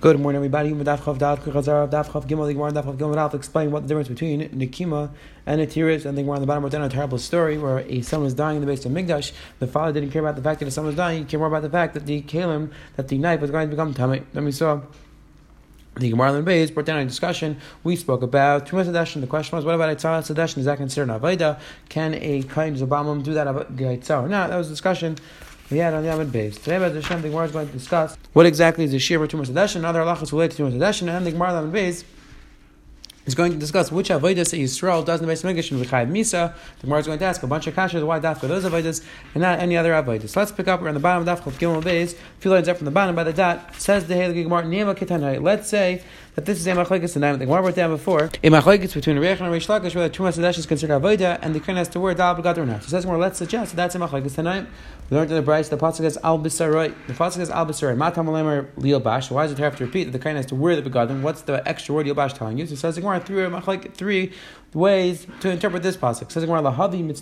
Good morning, everybody. Daf explain what the difference between Nikima and Atiris. And then we're on the bottom of a terrible story where a son was dying in the base of Migdash. The father didn't care about the fact that his son was dying. He cared more about the fact that the kalim, that the knife was going to become tamei. Then we saw the Gemara and Beis brought down a discussion. We spoke about Tumas Sadeshin. The question was, what about Eitzah Sadeshin? Is that considered an Avaida? Can a kind Zabamam do that Eitzah or not? That was a discussion we had on the Amid base. Today, about the Shem, the Gemara is going to discuss what exactly is the Shir for Tumas Sadeshin, and other halachas related to Tumas Sadeshin, and the Gemara on the base is going to discuss which avodas Yisrael does in the base of Mikdash and V'chayiv Misa. The Gemara is going to ask a bunch of kashas why dafka those avodas and not any other avodas. Let's pick up. We're on the bottom of dafka Gimel Beis. Few lines up from the bottom by the dot says the Halakha Gemara Nema Ketanai. Let's say that this is a machlekes and the Gemara wrote down before. A machlekes between Reich and Reish Lakish whether Tumas Hadesh is considered avoda and the Kohen has to wear dal begad or not. So says more. Let's suggest that that's a machlekes tonight. We learned in the Bryce the pasuk says al bisarai. The pasuk says al bisarai. Matam alemer liel bash. Why does it have to repeat that the Kohen has to wear the begadim? What's the extra word liel telling you? So says Gemara three machlekes three ways to interpret this pasuk. Says Huda.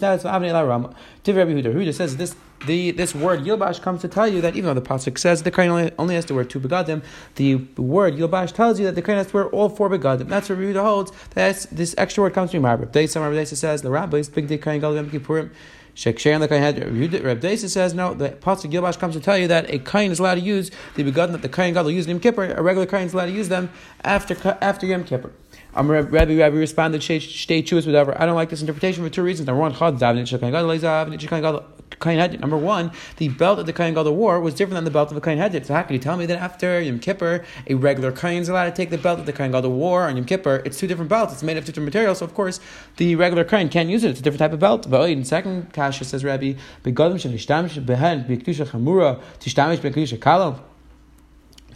Huda says this the this word yilbash comes to tell you that even though the pasuk says the kohen only, only has to wear two begadim, the word yilbash tells you that the kohen has to wear all four begadim. That's what Rabbi Huda holds. That this extra word comes from Rabbi Deisa. Rabbi Deisa says the Rabbi rabbis big day kohen gadol kippurim. Shekshar the kohen had Reb Deisa says no. The pasuk Gilbash comes to tell you that a kohen is allowed to use the begadim that the kohen gadol used in Yom Kippur. A regular kohen is allowed to use them after after Yom Kippur. Um, Rabbi, Rabbi responded, "Stay choose whatever." I don't like this interpretation for two reasons. Number one, Number one, the belt of the Kain Gadol wore was different than the belt of the Kain Hedit. So how can you tell me that after Yom Kippur, a regular Kain is allowed to take the belt that the Kain Gadol wore on Yom Kippur? It's two different belts. It's made of different materials. So of course, the regular Kain can't use it. It's a different type of belt. But in second Kasha says Rabbi, Begadim shenishtamish behen b'kedusha chamura tishtamish b'kedusha kalo.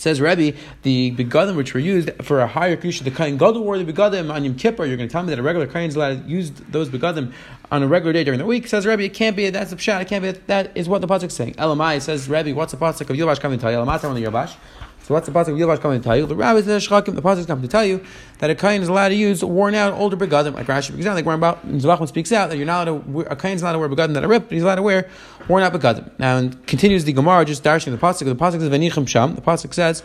Says Rebbe, the begadim which were used for a higher kedusha, the kain gadol wore the begadim on Yom Kippur. You're going to tell me that a regular kain is allowed to use those begadim on a regular day during the week. Says Rebbe, it can't be. That's a pshat. It can't be. That is what the pasuk is saying. Elamai says Rebbe, what's the pasuk of Yilbash coming to tell you? Elamai on the Yilbash. So what's the pasuk of Yilvash coming to tell you? The rabbi says Shchakim. The pasuk is coming to tell you that a kain is allowed to use worn out older begadim, like Rashi speaks out, like about speaks out that you're not allowed to wear, a kain is allowed to wear begadim that are ripped, but he's allowed to wear worn out begadim. Now and continues the Gemara just darshing the pasuk. The pasuk says Venichim Sham. The pasuk says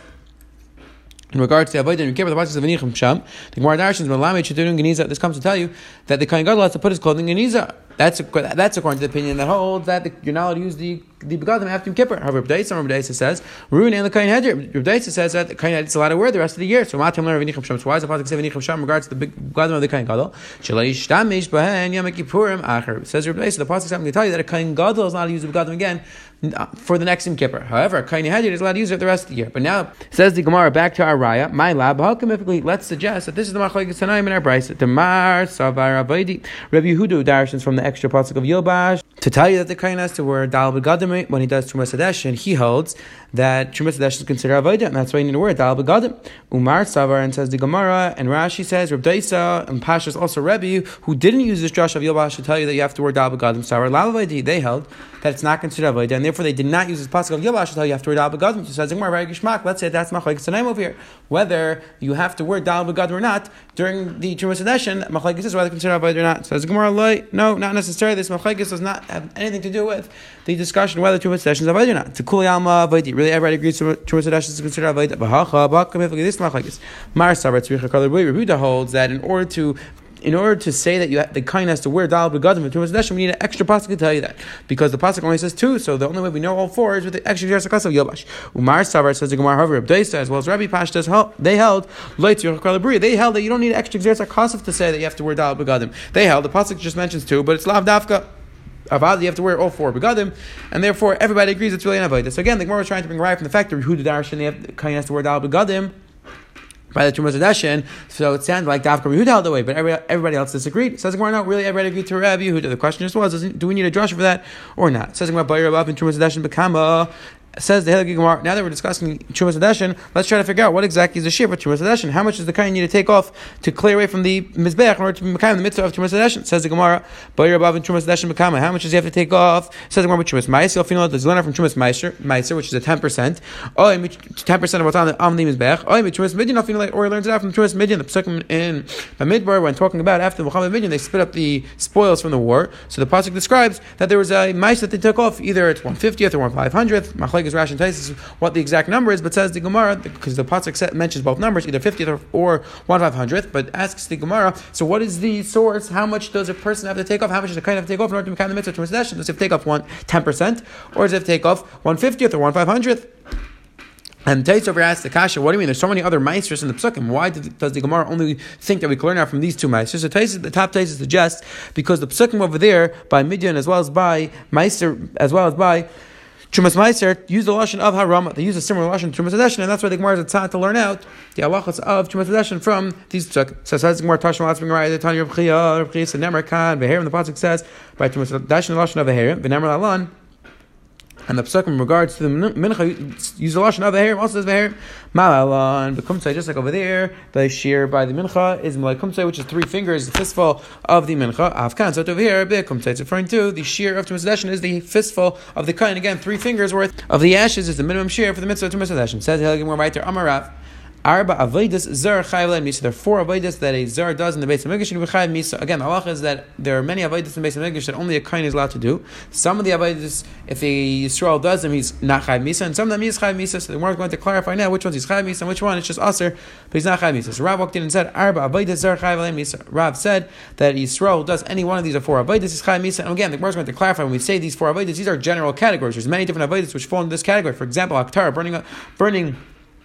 in regards to Avodah and Kippur, the pasuk of Venichim Sham, the Gemara Darshan is Malamed Shadurun Geniza. This comes to tell you that the Kohen Gadol has to put his clothing in Geniza. That's that's according to the opinion that holds that the, you're not allowed to use the the begadim after Yom Kippur. However, Rabbi Daisa says Ruin and the Kain Hedger. Rabbi Daisa says that Kohen Hedger is allowed to wear the rest of the year. So Matam learn Venichim Sham. So why is the pasuk say Venichim Sham regards to the begadim of the Kohen Gadol? Shalei Shtamish Bahen Yom Kippurim Acher. Says Rabbi Daisa. The pasuk is to tell you that a Kohen Gadol is not allowed to use the begadim again uh, for the next Yom Kippur. However, Kain Hedger is allowed to use it the rest of the year. But now says the Gemara back to our Raya. My lab. How comically, let's suggest that this is the Machlekes Tanaim in our Brisa. Demar Savar Avaidi. Rabbi Yehuda darshans from the extra pasuk of Yilbash to tell you that the Kohen has to wear Dal when he does Hadesh, and he holds that Trumas Hadesh is considered Avodah, and that's why you need to wear Dal Begadim. Umar Savar and says the Gemara, and Rashi says, Reb Daisa, and Pashas also Rebbe, who didn't use this Josh of Yilbash to tell you that you have to wear Dal Begadim. Savar Lavavadi, they held that it's not considered Avodah, and therefore they did not use this pasuk of Yilbash to tell you you have to wear Dal Begadim. So says Gemara, Gishmak, let's say that's Machlekes Tanaim over here. Whether you have to wear Dal or not during the Trumas Hadesh, Machlekes is whether considered Avodah or not. So says Gemara, no, not necessarily. This Machlekes does not have anything to do with the discussion whether Trumas Hadesh is Avodah or not. To Kuli Alma Avodah, really everybody agrees Trumas Hadesh is considered Avodah. Bahacha, Bakam, this Machlekes. Mar Sabar Tzricha Kalar Rebuda holds that in order to in order to say that you have, the kain has to wear dal begadim for tumas neshim, we need an extra pasuk to tell you that because the pasuk only says two. So the only way we know all four is with the extra jersakas of yobash. Umar Savar says the Gemara However, Abdeisa as well as Rabbi Pashtas they held they held that you don't need extra jersakas to say that you have to wear dal begadim. They held the pasuk just mentions two, but it's lav dafka. Avad, you have to wear all four begadim, and therefore everybody agrees it's really an avodah. So again, the Gemara is trying to bring right from the fact that who did Darshan, the kain has to wear dal begadim by the Trumas Hadeshin, so it sounded like Davka Yehuda held the way, but everybody else disagreed. Says Gemara, no, really, everybody agreed to Rabbi Yehuda. The question just was, do we need a drasha for that or not? Says Gemara, Bayer Rav in Trumas Hadeshin Bekama, says the Hilgi Gemara. Now that we're discussing Chumas Adeshin, let's try to figure out what exactly is the shear for Chumas Adeshin. How much does the kain need to take off to clear away from the Mizbech in order to be in the midst of Chumas Adeshin? Says the Gemara, but you're above in Chumas Adeshin Bekama. How much does he have to take off? Says the Gemara, Chumas Meiser. If you know that there's learner from Chumas Meiser, which is a 10%, oh, 10% of what's on the, on the Mizbech, oh, Chumas Midyan, if you know, or he learns it out from Chumas Midyan, the Pesukim in the Midbar when talking about after the milchemes Midyan, they split up the spoils from the war. So the Pasuk describes that there was a mice that they took off, either it's 150th or 1 500th, because Rashi and Taisus what the exact number is, but says the Gemara because the pasuk mentions both numbers, either fiftieth or one five hundredth, but asks the Gemara, so what is the source? How much does a person have to take off? How much does a kind have to take off in order to become the mitzvah to possession? Does to take off one ten percent, or does it take off one fiftieth or one five hundredth? And Taitsover asks the Kasha, what do you mean? There's so many other maestros in the Psukim. Why did, does the Gemara only think that we can learn out from these two maestros? So Tais, the top Taisa suggests because the Psukim over there by Midian as well as by Meister as well as by Chumas Meiser use the lashon of Harama. They use a similar lashon to Chumas Hadeshin, and that's why the Gemara is a tzad to learn out the halachas of Chumas Hadeshin from these psukim. So says the Gemara Tashma Latzbing Rai, the Tanya Rav Chia, Rav Chia, Nemer Kan, Beherim. The pasuk says by Chumas Hadeshin the lashon of Beherim, Benemer Lalan. And the psukim in regards to the mincha use the lashon of the hair also says the hair malala and the just like over there the shear by the mincha is malay kumtzai which is three fingers the fistful of the mincha. Afkan so over here big kumtzai it's referring to the shear of tumas is the fistful of the kain. Again three fingers worth of the ashes is the minimum shear for the mitzvah of tumas says more right there amarav Arba avodas zar chayv misa. There are four avodas that a zar does in the base of Mikdash and chayv misa. Again, halacha is that there are many avodas in the base of Mikdash that only a kain is allowed to do. Some of the avodas, if a Yisrael does them, he's not chayv misa, and some of them he's chayv misa. So we're going to clarify now which ones he's chayv misa and which one it's just aser, but he's not chayv misa. So Rav walked in and said Arba avodas zar chayv misa. Rav said that Yisrael does any one of these four avodas is chayv misa. And again, the Gemara is going to clarify when we say these four avodas, these are general categories. There's many different avodas which fall into this category. For example, aktara burning burning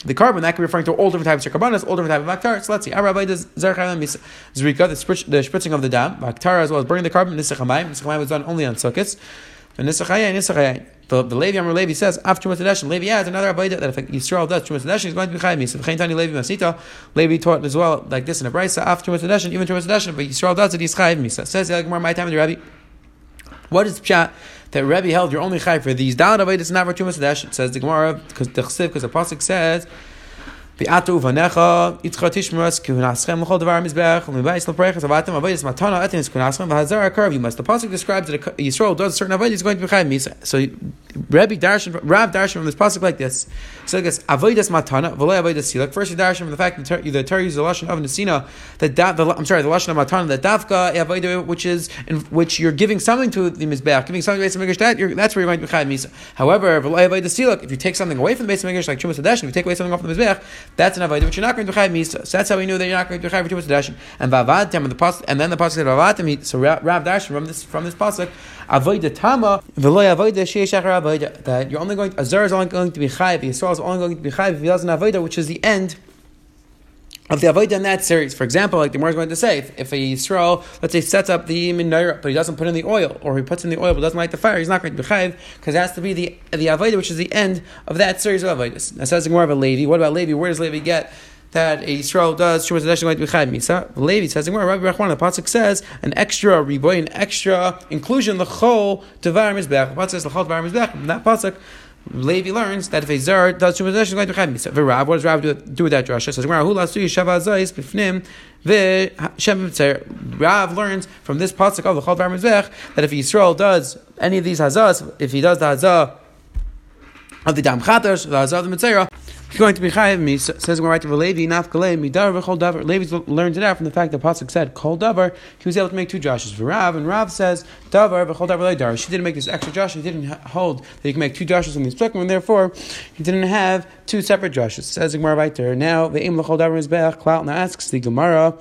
the carbon that could be referring to all different types of carbonas, all different types of aktar. So let's see. Our rabbi does zrika, the, spritz, the spritzing of the dam, aktar as well as burning the carbon. Nisachamayim. Nisachamayim was done only on sukkahs. And nisachayin, nisachayin. The, the Levi Amar Levi says after Chumas Hadeshin, Levi adds another avodah that if Yisrael does Chumas Hadeshin, he's going to be chayim. So the Tani Levi Masita, Levi taught as well like this in a brisa after Chumas Hadeshin, even Chumas Hadeshin, but Yisrael does it, he's chayim. Misa says the Gemara, my time in the Rabbi. What is pshat? That Rebbe held you're only chayv for these. Down avodas not for Chumas Hadeshin. Says the Gemara because the Chsiv because the pasuk says V'ata uvanecha yitzcha tishmeras kunaschem l'chol devar mizbech u'mibayis l'prechas avatim avodas matana etinis kunaschem v'hazar akar you must. The pasuk describes that Yisrael does certain avodas is going to be chayv misa. So Rabbi Darshan, Rav Darshan from this pasuk like this. So I guess avodas matana v'lo avodas silak. First, you darshan from the fact that the Torah uses the lashon of nesina that da, the, I'm sorry the lashon of matana that dafka avodah which is in which you're giving something to the mizbech, giving something to the of that that's where you're going to be chayv misa. However, v'lo avodas silak. If you take something away from the of like chumas hadeshin, if you take away something off the mizbech, that's an avodah which you're not going to chayv misa. So that's how we knew that you're not going to chayv for chumas hadeshin. And vavadim and the pasuk and then the pasuk said vavadim. So Rav Darshan from this from this pasuk avodah tama v'lo avodah sheish avodah that you're only going Azar is only going to be chayv, Yisrael is only going to be chayv if he doesn't avodah, which is the end of the avodah in that series. For example, like the Gemara is going to say, if, if a Yisrael, let's say, sets up the menorah, but he doesn't put in the oil, or he puts in the oil but doesn't light the fire, he's not going to be chayiv because it has to be the the avodah, which is the end of that series of avodas. Now says the Gemara of a Levi. What about Levi? Where does Levi get? That a Yisrael does Shumas to be Chayv Misa. Levi says, Rabbi Rachman, the pasuk says an extra riboy, an extra inclusion the chol devar mizbech. The pasuk says the chol devar mizbech. That pasuk Levi learns that if a zar does two possessions, going to have misa. Rav, what does Rav do, do with that drasha? Says Rav, hula suyi shava zayis b'fnim v'shem Rav learns from this pasuk of the chal mizbech that if Yisrael does any of these hazas, if he does the hazah of the dam chatash, the hazah of the mitzera, He's going to be chayiv me. Says we're right to Levi naf kalei midar v'chol davar. Levi learned it out from the fact that pasuk said kol davar. He was able to make two joshes for Rav, and Rav says davar v'chol davar leidar. She didn't make this extra josh. He didn't hold that he can make two joshes from these psukim, and therefore he didn't have two separate joshes. Says the Gemara right. Now the aim l'chol davar is. Clout now asks the Gemara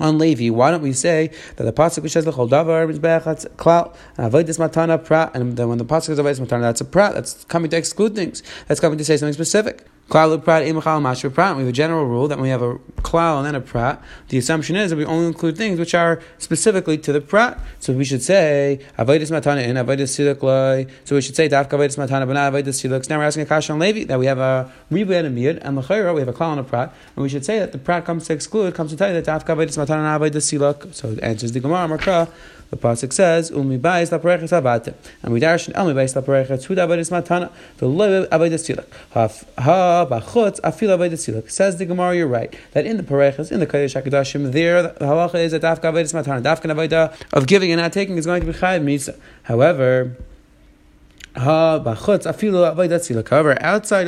on Levi. Why don't we say that the pasuk which says the davar mizbeach klal avodas matana prat, and then when the pasuk says avodas matana, that's a prat. That's coming to exclude things. That's coming to say something specific. Klal imachal prat. We have a general rule that when we have a klal and then a prat, the assumption is that we only include things which are specifically to the prat. So we should say avodas matana in avodas loy. So we should say dafka matana but not avodas. Now we're asking a question on Levi that we have a ribu and a and lechayra we have a klal and a prat, and we should say that the prat comes to exclude comes to tell you that dafka matana and avodas. So it answers the gemara marka. The pasuk says, "Umi bayis lapareches avatim," and we darshan elmi bayis lapareches hu avodas matana the loy avodas siluk. Ha bachutz afil avodas siluk. Says the Gemara, you're right that in the pareches in the kodesh hakadashim there the halacha is that dafka avodas matana dafka avodah of giving and not taking is going to be chayiv misa. However. However, outside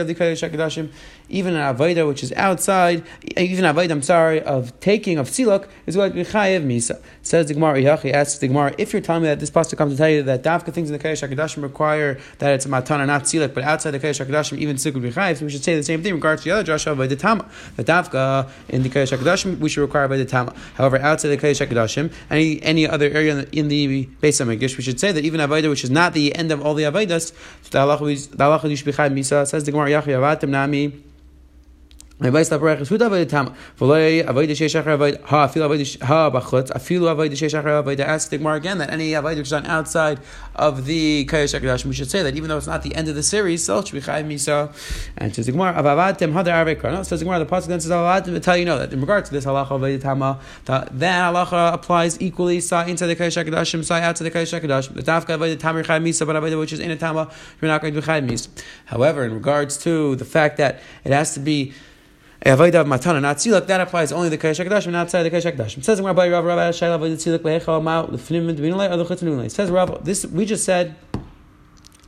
of the Kodesh HaKadoshim, even an avodah which is outside, even avodah, I'm sorry, of taking of siluk is be chayiv misa. Says the Gemara, Yachi asks the Gemara, if you're telling me that this pasuk comes to tell you that dafka things in the Kodesh HaKadoshim require that it's a matana, not siluk, but outside the Kodesh HaKadoshim, even siluk would so we should say the same thing in regards to the other drasha of the Tama. The dafka in the Kodesh HaKadoshim, we should require by the Tama. However, outside the Kodesh HaKadoshim, any, any other area in the, in the Beis we should say that even avodah, which is not the end of all the avodas, the halacha should be chayiv misa, says the Gemara, Yachi avatim nami, who avoid tam? V'loy avoid sheish achar avoid ha afilu avoid ha bachutz afilu avoid sheish achar avoid. Ask the Gemara again that any avoid which is on outside of the kayosh hakadosh, we should say that even though it's not the end of the series, still should be chayv misa. And says Gemara avavatem hadar arvei karno. Says Gemara the pasuk then says avavatem tell you know that in regard to this halacha avoid tama, that halacha applies equally sa inside the kayosh hakadoshim, sa outside the kayosh hakadosh. The dafka avoid tamir chayv misa, but avoid which is in a tama, you're not going to be chayv misa. However, in regards to the fact that it has to be Avodah of matana, not tziluk, that applies only the Kodesh HaKadoshim, not outside the Kodesh HaKadoshim. It says in Rabbi Rav Rabbi Shayla Avodah tziluk lehecha ma lefnim dvinulay or the It says Rav, this we just said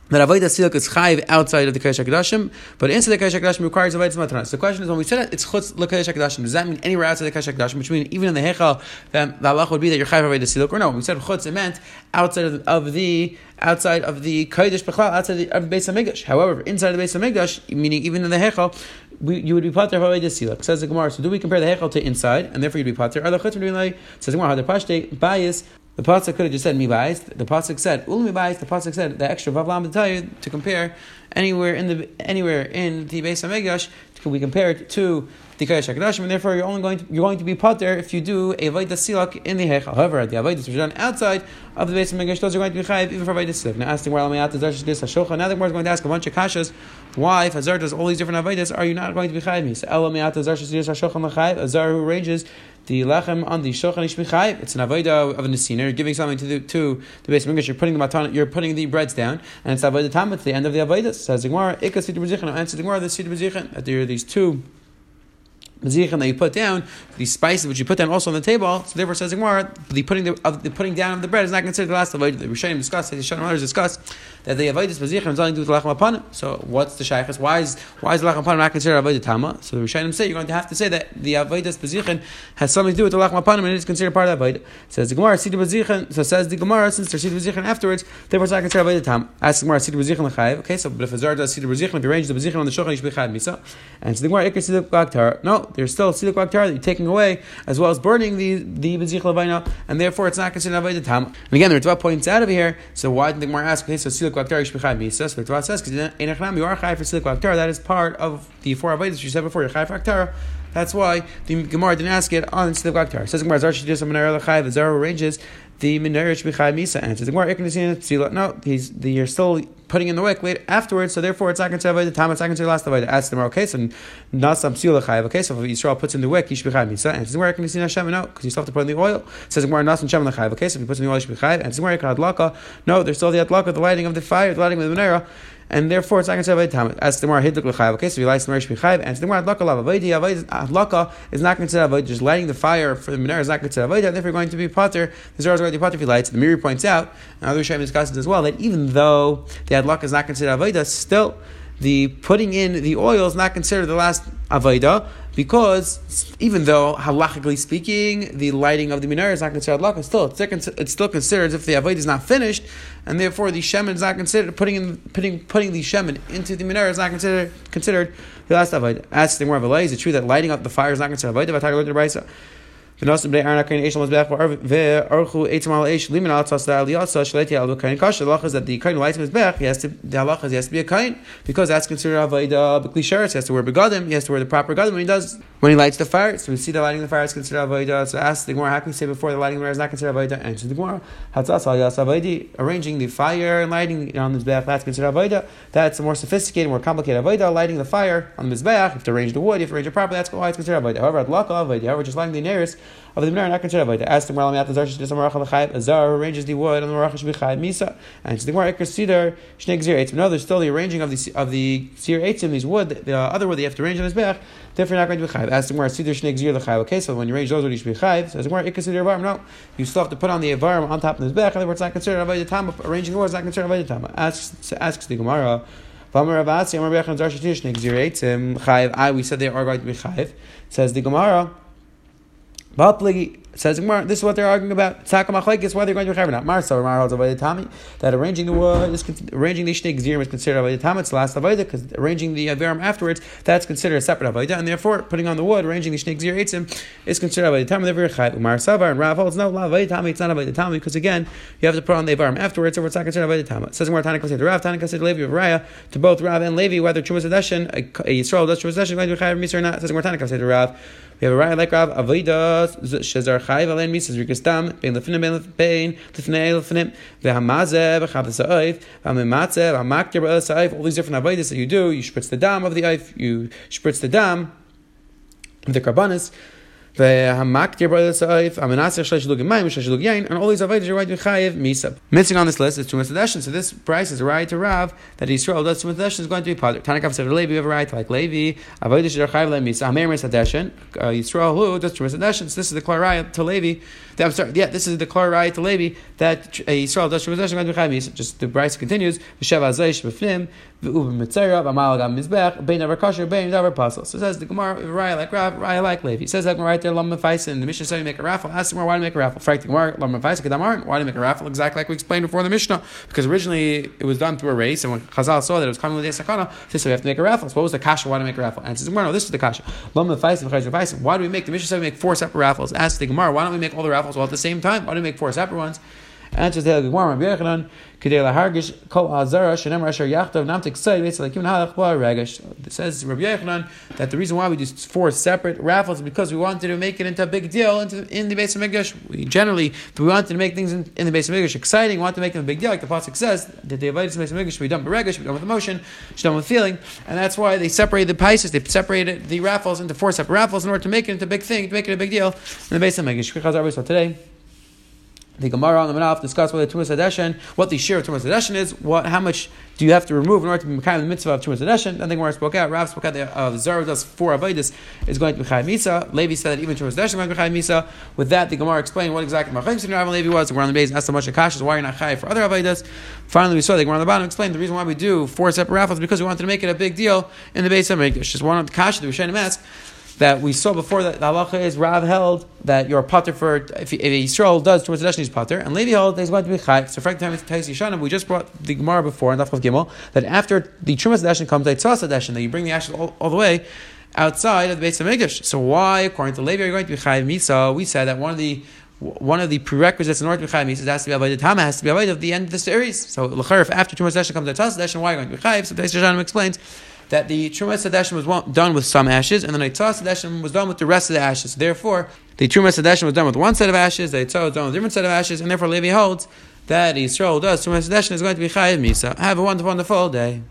that avodah siluk is chayiv outside of the kodesh hakadoshim, but inside the kodesh hakadoshim requires avodah matana. So the question is, when we said it, it's chutz lekodesh hakadoshim. Does that mean anywhere outside the kodesh hakadoshim? Which means even in the hechal, then the halach would be that you're chayiv avodah siluk, or no? When we said chutz, it meant outside of, of the outside of the kodesh b'chlal, outside the, of the base of mikdash. However, inside the base of mikdash, meaning even in the hechal, we, you would be pater avodah siluk. Says the gemara. So do we compare the hechal to inside, and therefore you'd be pater? The says the gemara? Hadar pashte bias the pasuk could have just said mi bias. The pasuk said ul mi The pasuk said the extra vavlam to tell you to compare anywhere in the anywhere in the base of Megash. We compare it to and therefore you're only going to, you're going to be potter if you do a Vaida Silak in the Hech. However, the Avaidas which are done outside of the base of Megash, those are going to be chayiv even for Vaida Silak. Now, asking where Alamayat is this Hashocha. Now the Gemara is going to ask a bunch of kashas. Why, if Hazar does all these different Avaidas, are you not going to be chayiv? So Alamayat Azar Shadis Hashocha Lachayiv. Azar who ranges the lechem on the shochan ishmichayv. It's an avodah of a nesina. You're giving something to the to the base of. You're putting the matan, You're putting the breads down, and it's avodah tam. It's the end of the avodah. Says the Gemara. Ikas siddur b'zichin. Answer the Gemara. The siddur b'zichin. That there are these two That you put down, these spices which you put down also on the table. So therefore, says Gemara, the putting the, of the putting down of the bread is not considered the last of The Rishonim discuss, the Rishonim others discuss that the avodah mazichin is only to do with lachem apanim. So what's the shaykhs? Why is why is lachem apanim not considered avodah tama? So the Rishonim say you're going to have to say that the avodah mazichin has something to do with the lachem apanim and it is considered part of the avodah. Says the Gemara, siddur mazichin. So says the Gemara, since there's siddur mazichin afterwards, therefore it's not considered avodah tama. Asks the Gemara, siddur mazichin l'chayiv. Okay, so but if a zar does siddur mazichin, if you arrange the mazichin on the shulchan, you should be chayiv misa. And so the Gemara, ikar siddur No, there's still siddur that you're taking away, as well as burning the the bezich levaina, and therefore it's not considered avodah tam. And again, the Ritva points out over here. So why did the Gemara ask? Okay, so silik says. That is part of the four avodas you said before. You're chai for vaktar. That's why the Gemara didn't ask it on silik vaktar. Says Gemara zarshi just a menorah lechai. The zara arranges the menorah shbechai misa. Answers the Gemara. No, he's the, you're still putting in the wick later afterwards, so therefore it's not considered the time, it's not considered last avodah. Ask them, okay, so nasam psula chayav. Okay, so if Yisrael puts in the wick, yishbi chayav misa, and it's where I can see Hashem no, because you still have to put in the oil. It says where nasam shem chayav. Okay, so if he puts in the oil, yishbi chayav, and it's where I can hadlaka. No, there's still the hadlaka, the lighting of the fire, the lighting of the menorah and therefore it's not considered avodah. As the more hidluk l'chayav. Okay, so he lights the marish b'chayav, and the more hadlaka lav avodah. Hadlaka is not considered avodah. Just lighting the fire for the menorah is not considered avodah. Therefore, going to be potter. The zara is going to be potter if he lights. The Meiri points out, and other Shem discusses as well, that even though the hadlaka is not considered avodah, still the putting in the oil is not considered the last avodah because even though halachically speaking, the lighting of the menorah is not considered halakha, still it's, it's still considered as if the avodah is not finished, and therefore the shemen is not considered putting in, putting putting the shemen into the menorah is not considered considered the last avodah. As the more of is it true that lighting up the fire is not considered avodah? V'nasim. The halacha is that the kain lights mizbech, he has to, the halachas he has to be a kain, because that's considered avodah b'kli sheretz, he has to wear begadim, he has to wear the proper begadim when he does, when he lights the fire. So we see the lighting of the fire is considered avodah. So ask the Gemara, how can we say before the lighting of the fire is not considered avodah? Answer the Gemara, hatzas aliyatza avodah, arranging the fire and lighting on the mizbeach that's considered avodah. That's more sophisticated, more complicated avodah, lighting the fire on the mizbeach, you have to arrange the wood, you have to arrange it properly, that's why it's considered avodah. However, at laka avodah, however, just lighting the nearest, of the Minar, not considered avodah. Ask the Gemara, Lam Yat Azar Shadis Amarach L'Chayv, Azar arranges the wood on the Marach Shbichayv Misa, and the Gemara Ikar Sidar Shnei Gzir Eitzim. No, there's still the arranging of the of the Sir Eitzim, these wood, the other wood that you have to arrange on his back. Therefore, not going to be chayv. Ask the Gemara Sidar Shnei Gzir L'Chayv. Okay, so when you arrange those, would you should be chayv? So the Gemara Ikar Sidar Avarm. No, you still have to put on the Avarm on top of his back. In other words, it's not considered avodah tam. Arranging the wood is not considered avodah tam. Asks asks the Gemara. I we said they are going to be chayiv. Says the Gemara. बहुत लगी Says this is what they're arguing about. Tzaka machlekes whether they're going to be chayav not. Marsa or Mar holds avodah tami that arranging the wood is arranging the shnei gzirim is considered avodah tami. It's last avodah because arranging the averim afterwards that's considered a separate avodah, and therefore putting on the wood, arranging the shnei gzir etzim is considered avodah tami. Therefore chayav. Mar savar and Rav holds no avodah tami. It's not avodah tami because again you have to put on the averim afterwards, so it's not considered avodah tami. It says more Tana considered Rav, Tana considered Levi of Raya to both Rav and Levi whether chumas adeshin a Yisrael does chumas adeshin going to be chayav misa or not. It says more Tana considered Rav. We have a right like Rav Avodah Shezar Chayiv Alen Misas Rikastam Ben Lefnim Ben Lefnei Lefnim VeHamazeh V'Chav Sa'if V'Hamimatzeh Sa'if all these different avodas that you do you spritz the dam of the eif you spritz the dam the karbanis and all these avodas are right to chayiv misab. Missing on this list is two mitzvahs. So this price is a right to Rav that Yisrael does two mitzvahs is going to be pater. Tanakav said Levi we have a right like Levi avodas are chayiv le misab. Hamayim mitzadeshin uh, Yisrael who does two mitzvahs. So this is the klarayah to Levi. I'm sorry. Yeah, this is the klarayah to Levi that uh, Yisrael does two mitzvahs is going to be chayiv misab. Just the price continues. V'shev azayish b'fnim v'ub mitzera v'amal gam mizbech bein avar kasher bein avar pasel. So says the Gemara Right like Rav Right like Levi. It says that right there, Lam Mefaisen, the Mishnah said you make a raffle. Ask the why do make a raffle? Frank Lam why do you make a raffle? Exactly like we explained before the Mishnah. Because originally it was done through a race, and when Chazal saw that it was coming with a sakana, they said we have to make a raffle. So what was the kasha? Why do we make a raffle? And says no, this is the kasha. Why do we make, the Mishnah said we make four separate raffles? Ask the Gemara, why don't we make all the raffles all at the same time? Why do we make four separate ones? Answers the Gemara, Rabbi Yochanan, Kedei lahargish kol azara shenem asher yachtav namtik say basically like halach regesh. Says Rabbi Yochanan that the reason why we do four separate raffles is because we wanted to make it into a big deal into in the base of Mikdash. We generally we wanted to make things in, in the base of Mikdash exciting. We want to make them a big deal, like the pasuk says that the avodas base of Mikdash should be done with regesh, should be done with emotion, should be done with feeling, and that's why they separated the pieces. They separated the raffles into four separate raffles in order to make it into a big thing, to make it a big deal in the base of Mikdash. So today the Gemara on the Manaf discuss what the Tumas Hadeshin, what the share of Tumas Hadeshin is, what, how much do you have to remove in order to be kind the mitzvah of Tumas Hadeshin. Then the Gemara spoke out, Rav spoke out that uh, the four Avedis is going to be Chayim Misa. Levi said that even Tumas Hadeshin is going to be Chayim Misa. With that, the Gemara explained what exactly Machayim Sin Rav Levi was. The Gemara on the base asked so much Akashas, why you're not Chayim for other Avedis. Finally, we saw the Gemara on the bottom explained the reason why we do four separate raffles because we wanted to make it a big deal in the base of Mikdash. Just one of the Kasha that we should ask that we saw before that the halacha is Rav held that you're potter for if, if Yisrael does Tumas Hadeshin he's potter, and Levi held he's going to be chai. So for time Tais Yishanim, we just brought the Gemara before in Dafchav Gimel that after the Tumas Hadeshin comes the Tzas Hadeshin that you bring the ashes all, all the way outside of the base of. So why, according to Levi, are you going to be chai misa? We said that one of the one of the prerequisites in order to be chayiv it has to be avodah tama, has to be avodah of the end of the series. So l'char, if after Tumas Hadeshin comes the Tzas Hadeshin, why are you going to be chayiv? So Tais Yishanim explains that the Trumas Hadeshin was done with some ashes, and the Neitzah Hadeshin was done with the rest of the ashes. Therefore, the Trumas Hadeshin was done with one set of ashes, the Neitzah was done with a different set of ashes, and therefore Levi holds that Yisrael does Trumas Hadeshin is going to be Chayiv Misa. Have a wonderful, wonderful day.